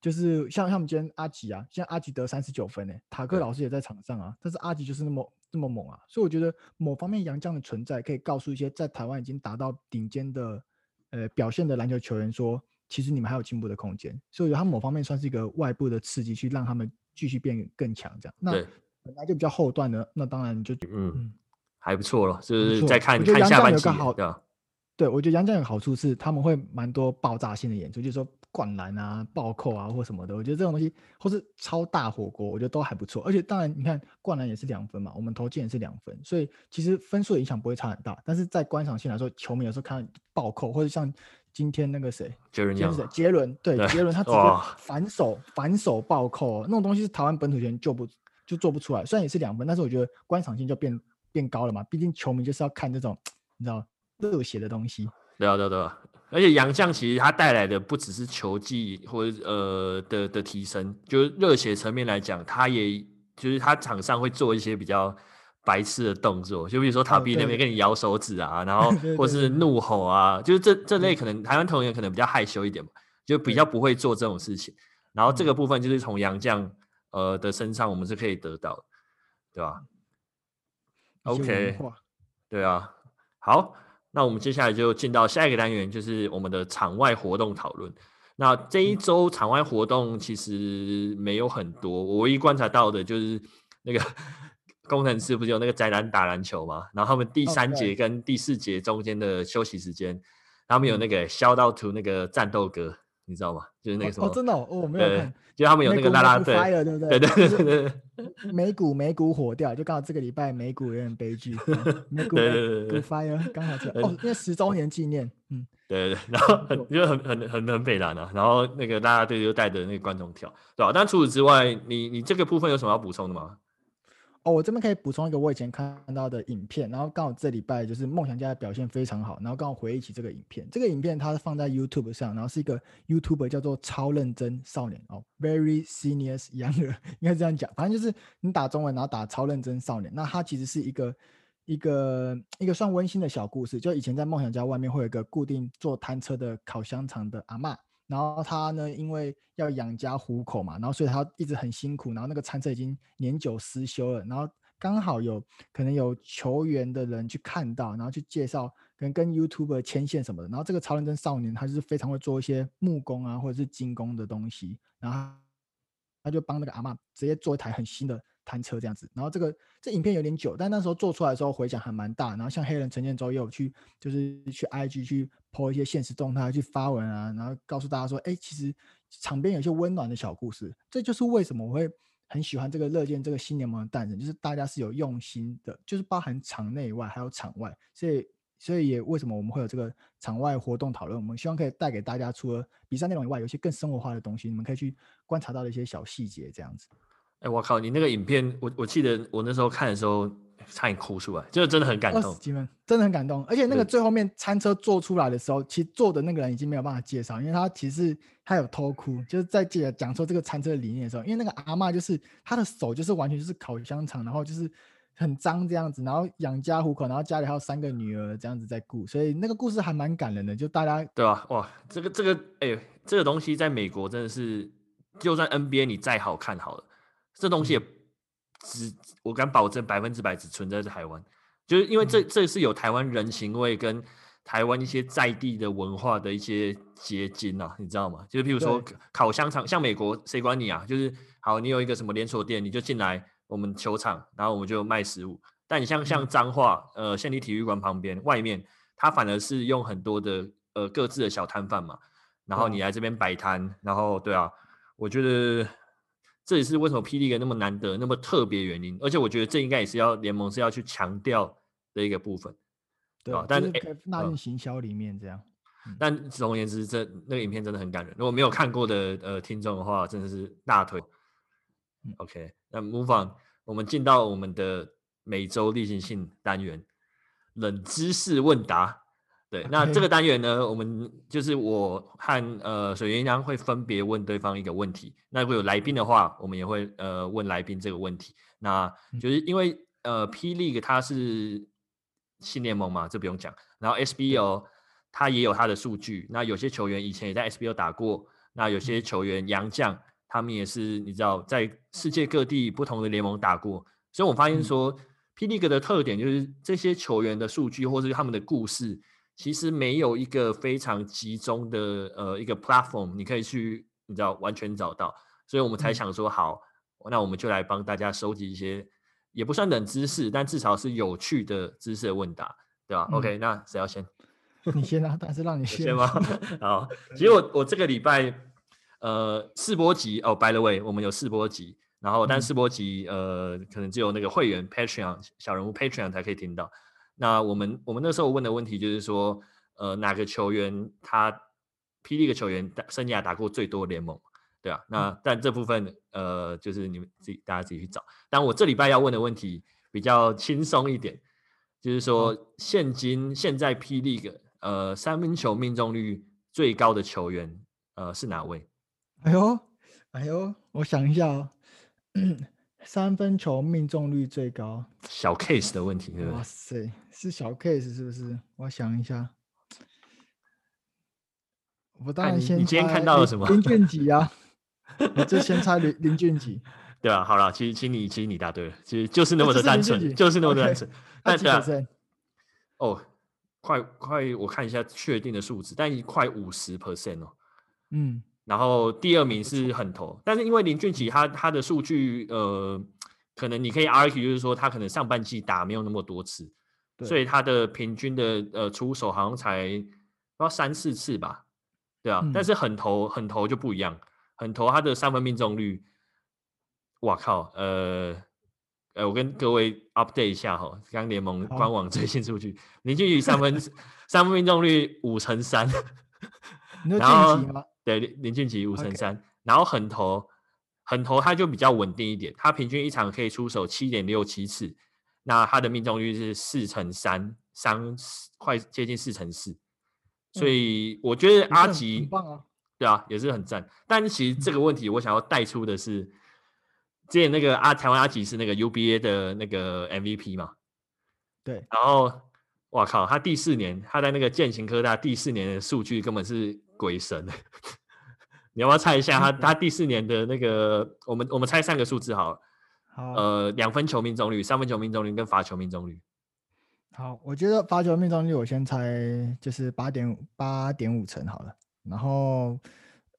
就是像像我们今天阿吉啊，现在阿吉得三十九分呢，塔克老师也在场上啊，但是阿吉就是那么那么猛啊，所以我觉得某方面洋将的存在可以告诉一些在台湾已经达到顶尖的呃表现的篮球球员说。其实你们还有进步的空间，所以我觉得他们某方面算是一个外部的刺激，去让他们继续变更强。这样，那本来就比较后段的，那当然就嗯，嗯还不错了。就是再看看下半季，对对，我觉得杨将有个好处是他们会蛮多爆炸性的演出，就是说灌篮啊、暴扣啊或什么的。我觉得这种东西或是超大火锅，我觉得都还不错。而且当然，你看灌篮也是两分嘛，我们投进也是两分，所以其实分数的影响不会差很大。但是在观赏性来说，球迷有时候看暴扣或者像。今天那个谁，杰伦，杰伦，对，杰伦他直接反手反手暴扣，那种东西是台湾本土球员就不就做不出来。虽然也是两分，但是我觉得观赏性就变变高了嘛。毕竟球迷就是要看这种你知道热血的东西。对啊，对对，而且洋将其实他带来的不只是球技或者呃的的提升，就是热血层面来讲，他也就是他场上会做一些比较。白痴的动作，就比如说塔比那边跟你摇手指啊，然后 (laughs) 或是怒吼啊，就是这这类可能台湾同学可能比较害羞一点嘛，就比较不会做这种事情。然后这个部分就是从杨绛呃的身上我们是可以得到的，对吧？OK，对啊，好，那我们接下来就进到下一个单元，就是我们的场外活动讨论。那这一周场外活动其实没有很多，我唯一观察到的就是那个。工程师不是有那个宅男打篮球吗？然后他们第三节跟第四节中间的休息时间，他们有那个 shout out to 那个战斗歌，你知道吗？就是那个什么？哦，真的哦，我没有看。就他们有那个啦啦队，对不对？对对对对。美股美股火掉，就刚好这个礼拜美股有点悲剧。(laughs) 美股对对对 fire 刚好这哦，因为十周年纪念，嗯，对对对。(laughs) 然后很就很很很很北蓝啊，然后那个啦啦队就带着那个观众跳，对吧？但除此之外，你你这个部分有什么要补充的吗？哦，我这边可以补充一个我以前看到的影片，然后刚好这礼拜就是梦想家的表现非常好，然后刚好回忆起这个影片。这个影片它是放在 YouTube 上，然后是一个 YouTuber 叫做超认真少年哦，Very Serious Younger，(laughs) 应该这样讲。反正就是你打中文，然后打超认真少年，那它其实是一个一个一个算温馨的小故事。就以前在梦想家外面会有一个固定做摊车的烤香肠的阿嬷。然后他呢，因为要养家糊口嘛，然后所以他一直很辛苦。然后那个餐车已经年久失修了。然后刚好有可能有球员的人去看到，然后去介绍，可能跟 YouTuber 牵线什么的。然后这个超认真少年，他是非常会做一些木工啊，或者是金工的东西。然后他就帮那个阿嬷直接做一台很新的摊车这样子。然后这个这影片有点久，但那时候做出来的时候回响还蛮大。然后像黑人陈建州也有去，就是去 IG 去。po 一些现实动态去发文啊，然后告诉大家说，哎，其实场边有些温暖的小故事，这就是为什么我会很喜欢这个乐见这个新联盟的诞生，就是大家是有用心的，就是包含场内外还有场外，所以所以也为什么我们会有这个场外活动讨论，我们希望可以带给大家除了比赛内容以外，有一些更生活化的东西，你们可以去观察到的一些小细节，这样子。哎，我靠，你那个影片，我我记得我那时候看的时候。差点哭出来，就真的很感动。真的很感动。而且那个最后面餐车做出来的时候，其实坐的那个人已经没有办法介绍，因为他其实他有偷哭，就是在记得讲说这个餐车的理念的时候，因为那个阿嬷就是他的手就是完全就是烤香肠，然后就是很脏这样子，然后养家糊口，然后家里还有三个女儿这样子在顾，所以那个故事还蛮感人的。就大家对啊，哇，这个这个哎、欸，这个东西在美国真的是，就算 NBA 你再好看好了，这东西也。只我敢保证百分之百只存在在台湾，就是因为这这是有台湾人情味跟台湾一些在地的文化的一些结晶啊，你知道吗？就是譬如说烤香肠，像美国谁管你啊？就是好，你有一个什么连锁店，你就进来我们球场，然后我们就卖食物。但你像像彰化，呃，县立体育馆旁边外面，它反而是用很多的呃各自的小摊贩嘛，然后你来这边摆摊，然后对啊，我觉得。这也是为什么 P. League 那么难得、那么特别原因，而且我觉得这应该也是要联盟是要去强调的一个部分，对吧？但是纳入行销里面这样。但总而言之，这那个影片真的很感人。如果没有看过的呃听众的话，真的是大推。OK，那 Move on，我们进到我们的每周例行性单元——冷知识问答。对，那这个单元呢，我们就是我和呃水鸳鸯会分别问对方一个问题。那如果有来宾的话，我们也会呃问来宾这个问题。那就是因为呃 P League 它是新联盟嘛，这不用讲。然后 SBO 它也有它的数据。那有些球员以前也在 SBO 打过。那有些球员洋将，他们也是你知道在世界各地不同的联盟打过。所以我发现说 P League 的特点就是这些球员的数据或者是他们的故事。其实没有一个非常集中的呃一个 platform，你可以去你知道完全找到，所以我们才想说好，那我们就来帮大家收集一些也不算冷知识，但至少是有趣的知识的问答，对吧、嗯、？OK，那谁要先？(laughs) 你先啊，但是让你 (laughs) 先，先吗？(laughs) 好，其实我我这个礼拜呃试播集哦，by the way，我们有试播集，然后但试播集呃可能只有那个会员 Patreon 小人物 Patreon 才可以听到。那我们我们那时候问的问题就是说，呃，哪个球员他霹雳个球员打生涯打过最多联盟，对啊。那、嗯、但这部分呃，就是你们自己大家自己去找。但我这礼拜要问的问题比较轻松一点，就是说现今现在霹雳个呃三分球命中率最高的球员呃是哪位？哎呦哎呦，我想一下哦。三分球命中率最高，小 case 的问题，对不对？哇塞，是小 case 是不是？我想一下，我当然先。你今天看到了什么？林俊杰啊，(laughs) 我就先猜林林俊杰。对啊，好了，其实，其实你，其实你答对了，其实就是那么的单纯，是就是那么的单纯。那几 percent？哦，快快，我看一下确定的数字，但已经快五十 percent 哦。嗯。然后第二名是狠投，但是因为林俊杰他他的数据呃，可能你可以 argue 就是说他可能上半季打没有那么多次，所以他的平均的呃出手好像才不知道三四次吧，对啊，嗯、但是狠投狠投就不一样，狠投他的三分命中率，哇靠，呃呃，我跟各位 update 一下哈，刚联盟官网最新数据，林俊杰三分 (laughs) 三分命中率五成三，(laughs) 然后。对，林俊杰五成三，然后狠投，狠投他就比较稳定一点，他平均一场可以出手七点六七次，那他的命中率是四成三，三快接近四成四，所以我觉得阿吉很棒啊，对啊，也是很赞。但其实这个问题我想要带出的是，之前那个阿台湾阿吉是那个 UBA 的那个 MVP 嘛，对，然后哇靠，他第四年他在那个建行科大第四年的数据根本是。鬼神，(laughs) 你要不要猜一下他他第四年的那个？我们我们猜三个数字好了。好，呃，两分球命中率、三分球命中率跟罚球命中率。好，我觉得罚球命中率我先猜就是八点八点五成好了。然后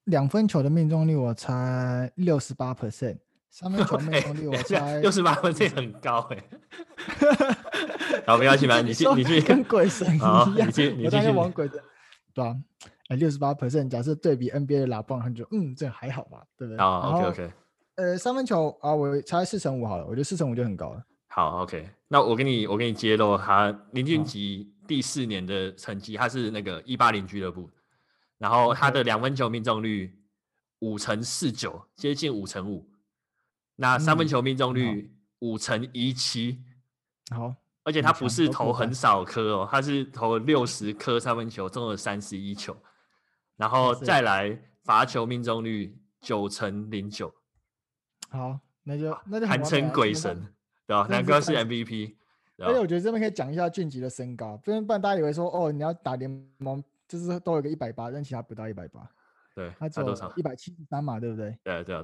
两分球的命中率我猜六十八 percent，三分球 (laughs) 命中率我猜六十八 percent 很高哎、(laughs) 欸。好，没关系，你去你去跟鬼神一样，你去你去玩鬼的，对吧、啊？哎，六十八 percent，假设对比 NBA 的拉棒，他就嗯，这还好吧，对不对？好、oh,，OK OK。呃，三分球啊，我猜四乘五好了，我觉得四乘五就很高了。好，OK。那我给你，我给你揭露他林俊杰第四年的成绩，他是那个一八零俱乐部，然后他的两分球命中率五乘四九，接近五乘五。那三分球命中率五乘一七，好，而且他不是投很少颗哦，他是投六十颗三分球，中了三十一球，然后再来罚球命中率九成零九。好，那就那就堪称鬼神，对吧？南哥是 MVP。而且我觉得这边可以讲一下俊吉的身高，不然不然大家以为说哦，你要打联盟就是都有个一百八，但其他不到一百八。对，他只有一百七十三嘛，对不对？对对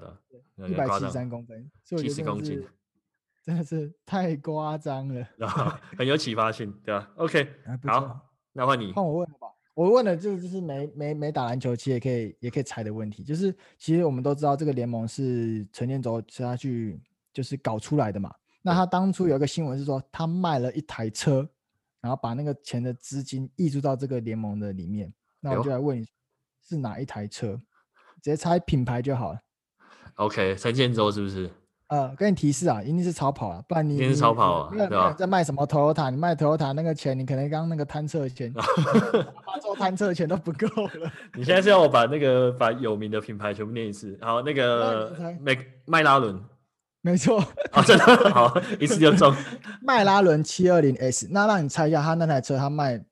对，一百七十三公分，七十公斤，(laughs) 真的是太夸张了，很有启发性，对吧？OK，(laughs) 好，那换你，换我问了吧。我问的这个就是没没没打篮球，其实也可以也可以猜的问题，就是其实我们都知道这个联盟是陈建州是他去就是搞出来的嘛。那他当初有一个新闻是说他卖了一台车，然后把那个钱的资金溢注到这个联盟的里面。那我就来问你。是哪一台车？直接猜品牌就好了。OK，陈建州是不是？呃，给你提示啊，一定是超跑啊，不然你一定是超跑啊，对吧？在卖什么 Toyota？你卖 Toyota 那个钱，你可能刚刚那个探测的钱，做探测的钱都不够了。(laughs) 你现在是要我把那个把有名的品牌全部念一次？好，那个麦麦拉伦，没错。好，真的好，一次就中。(laughs) 麦拉伦七二零 S，那让你猜一下，他那台车他卖。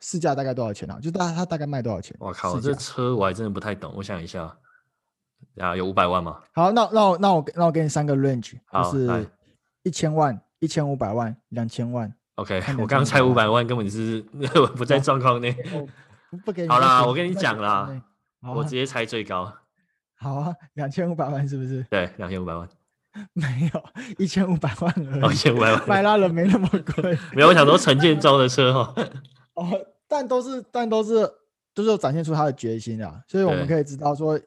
市价大概多少钱啊？就大他大概卖多少钱？我靠，这车我还真的不太懂。我想一下，啊，有五百万吗？好，那那我那我那我给你三个 range，就是一千万、一千五百万、两千万。OK，我刚刚猜五百万，根本就是 (laughs) 不在状况内。不给你。好啦，我跟你讲啦，我直接猜最高。好啊，两千五百万是不是？对，两千五百万。(laughs) 没有，一千五百万而已。一千五百万，麦拉伦没那么贵。(laughs) 没有，我想说陈建州的车哈。哦，但都是，但都是，都是展现出他的决心啊，所以我们可以知道说，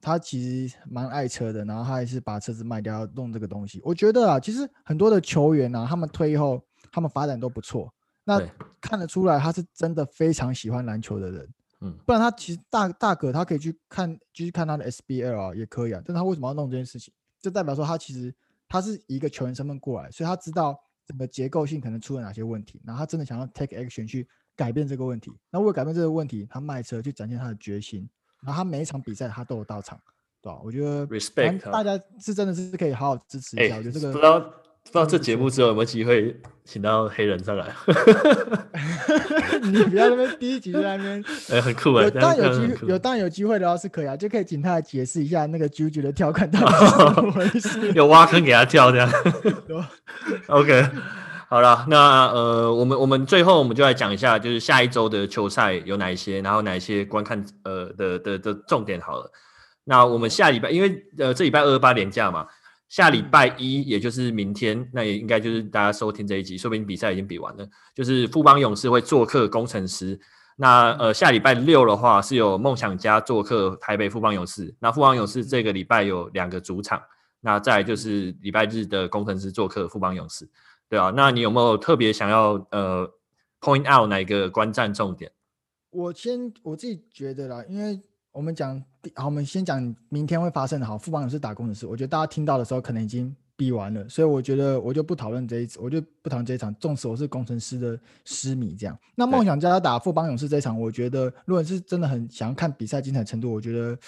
他其实蛮爱车的，然后他还是把车子卖掉弄这个东西。我觉得啊，其实很多的球员啊，他们退役后，他们发展都不错，那看得出来他是真的非常喜欢篮球的人。嗯，不然他其实大大可他可以去看，继续看他的 SBL 啊，也可以啊。但他为什么要弄这件事情？就代表说他其实他是以一个球员身份过来，所以他知道整个结构性可能出了哪些问题，然后他真的想要 take action 去。改变这个问题，那为了改变这个问题，他卖车去展现他的决心，然后他每一场比赛他都有到场，对吧？我觉得 respect 大家是真的是可以好好支持一下。欸、我觉得这个不知道不知道这节目之后有没有机会请到黑人上来？(laughs) 你不要那边第一集在那边，(laughs) 哎、欸，很酷哎、欸！当然有机会，有当然有机会的话是可以啊，就可以请他来解释一下那个 JUJU 的条款到底是怎么回事，(laughs) 有挖坑给他跳这样。OK。好了，那呃，我们我们最后我们就来讲一下，就是下一周的球赛有哪一些，然后哪一些观看呃的的的重点好了。那我们下礼拜，因为呃这礼拜二二八连假嘛，下礼拜一也就是明天，那也应该就是大家收听这一集，说不定比赛已经比完了。就是富邦勇士会做客工程师。那呃下礼拜六的话是有梦想家做客台北富邦勇士。那富邦勇士这个礼拜有两个主场，那再来就是礼拜日的工程师做客富邦勇士。对啊，那你有没有特别想要呃 point out 哪一个观战重点？我先我自己觉得啦，因为我们讲好，我们先讲明天会发生的好，富邦勇士打工的事，我觉得大家听到的时候可能已经比完了，所以我觉得我就不讨论这一次，我就不讨论这一场。纵使我是工程师的狮迷，这样，那梦想家打富邦勇士这一场，我觉得如果是真的很想要看比赛精彩程度，我觉得。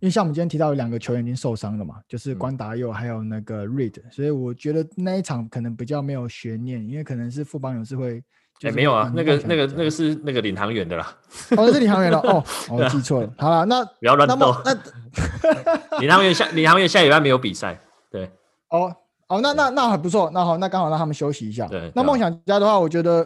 因为像我们今天提到有两个球员已经受伤了嘛，就是关达佑还有那个 Reed，、嗯、所以我觉得那一场可能比较没有悬念，因为可能是富邦勇士会。哎、欸，没有啊，那个那个那个是那个领航员的啦。哦，是领航员的 (laughs) 哦，我记错了。好了，那不要乱斗。那领航员下领航员下礼拜没有比赛，对。哦哦，那那那还不错，那好，那刚好让他们休息一下。对。那梦想家的话，我觉得，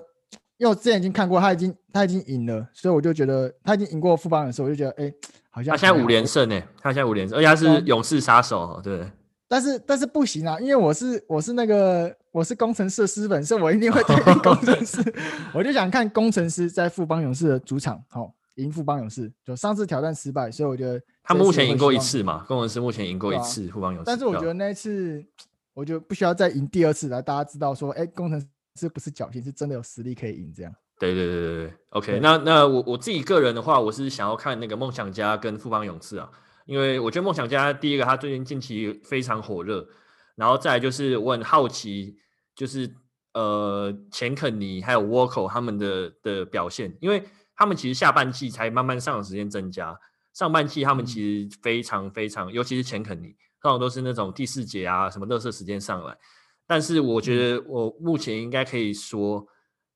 因为我之前已经看过，他已经他已经赢了，所以我就觉得他已经赢过富邦勇士，我就觉得哎。欸好像他现在五连胜呢，他现在五连胜，而且他是勇士杀手，对。但是但是不行啊，因为我是我是那个我是工程师的狮粉，所以我一定会推工程师。(laughs) 我就想看工程师在富邦勇士的主场，好赢富邦勇士。就上次挑战失败，所以我觉得他目前赢过一次嘛，工程师目前赢过一次富邦勇士。但是我觉得那一次，我就不需要再赢第二次来，大家知道说，哎，工程师不是侥幸，是真的有实力可以赢这样。对对对对对，OK 对。那那我我自己个人的话，我是想要看那个梦想家跟富邦勇士啊，因为我觉得梦想家第一个他最近近期非常火热，然后再来就是我很好奇，就是呃钱肯尼还有沃克他们的的表现，因为他们其实下半季才慢慢上场时间增加，上半季他们其实非常非常，尤其是钱肯尼，通常都是那种第四节啊什么热射时间上来。但是我觉得我目前应该可以说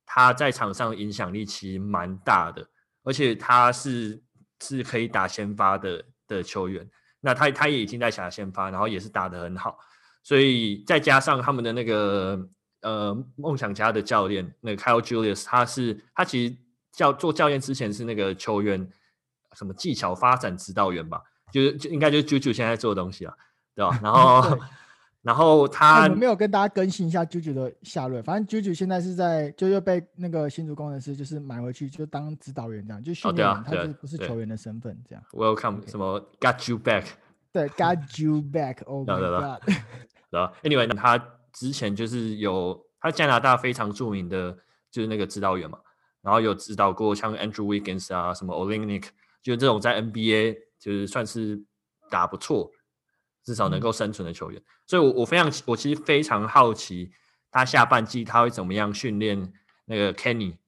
他在场上影响力其实蛮大的，而且他是是可以打先发的的球员。那他他也已经在打先发，然后也是打得很好，所以再加上他们的那个呃梦想家的教练那个 Kyle Julius，他是他其实教做教练之前是那个球员什么技巧发展指导员吧，就是就应该就是 JuJu 现在做的东西啊，对吧？然后。(laughs) 然后他，没有跟大家更新一下 JuJu 的下落。反正 JuJu 现在是在，就又被那个新竹工程师就是买回去，就当指导员这样，就训练员，哦、他是不是球员的身份这样。Welcome，什么 Got you back？对，Got you back，Oh (laughs) my (laughs) god！对吧？Anyway，他之前就是有他加拿大非常著名的，就是那个指导员嘛，然后有指导过像 Andrew Wiggins 啊，什么 Olynyk，就这种在 NBA 就是算是打不错。至少能够生存的球员，嗯、所以我，我我非常，我其实非常好奇，他下半季他会怎么样训练那个 Kenny、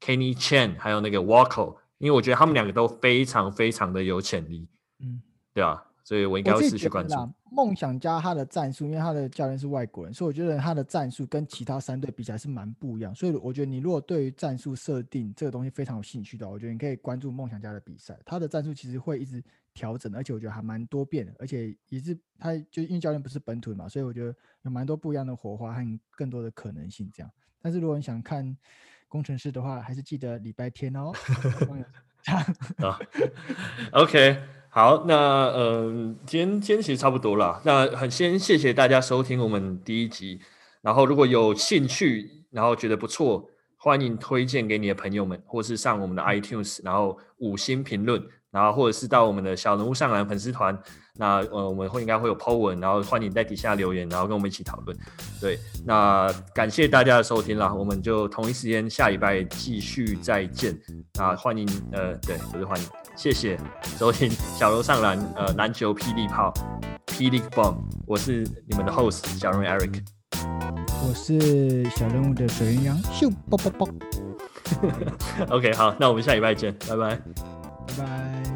Kenny Chen，还有那个 Walker，因为我觉得他们两个都非常非常的有潜力，嗯，对啊，所以我应该会持续关注。梦想家他的战术，因为他的教练是外国人，所以我觉得他的战术跟其他三队比起来是蛮不一样。所以我觉得你如果对于战术设定这个东西非常有兴趣的，我觉得你可以关注梦想家的比赛。他的战术其实会一直调整，而且我觉得还蛮多变的，而且也是他就因为教练不是本土的嘛，所以我觉得有蛮多不一样的火花和更多的可能性这样。但是如果你想看工程师的话，还是记得礼拜天哦。(laughs) 好，OK。好，那嗯，今天今天其实差不多了。那很先谢谢大家收听我们第一集。然后如果有兴趣，然后觉得不错，欢迎推荐给你的朋友们，或是上我们的 iTunes，然后五星评论，然后或者是到我们的小人物上篮粉丝团。那呃，我们会应该会有 po 文，然后欢迎在底下留言，然后跟我们一起讨论。对，那感谢大家的收听啦，我们就同一时间下礼拜继续再见。那欢迎呃，对，不是欢迎。谢谢收听小楼上篮，呃，篮球霹雳炮，P. League Bomb，我是你们的 host 小人物 Eric，我是小人物的水鸳鸯，咻，啵啵啵。(laughs) OK，好，那我们下礼拜见，拜拜，拜拜。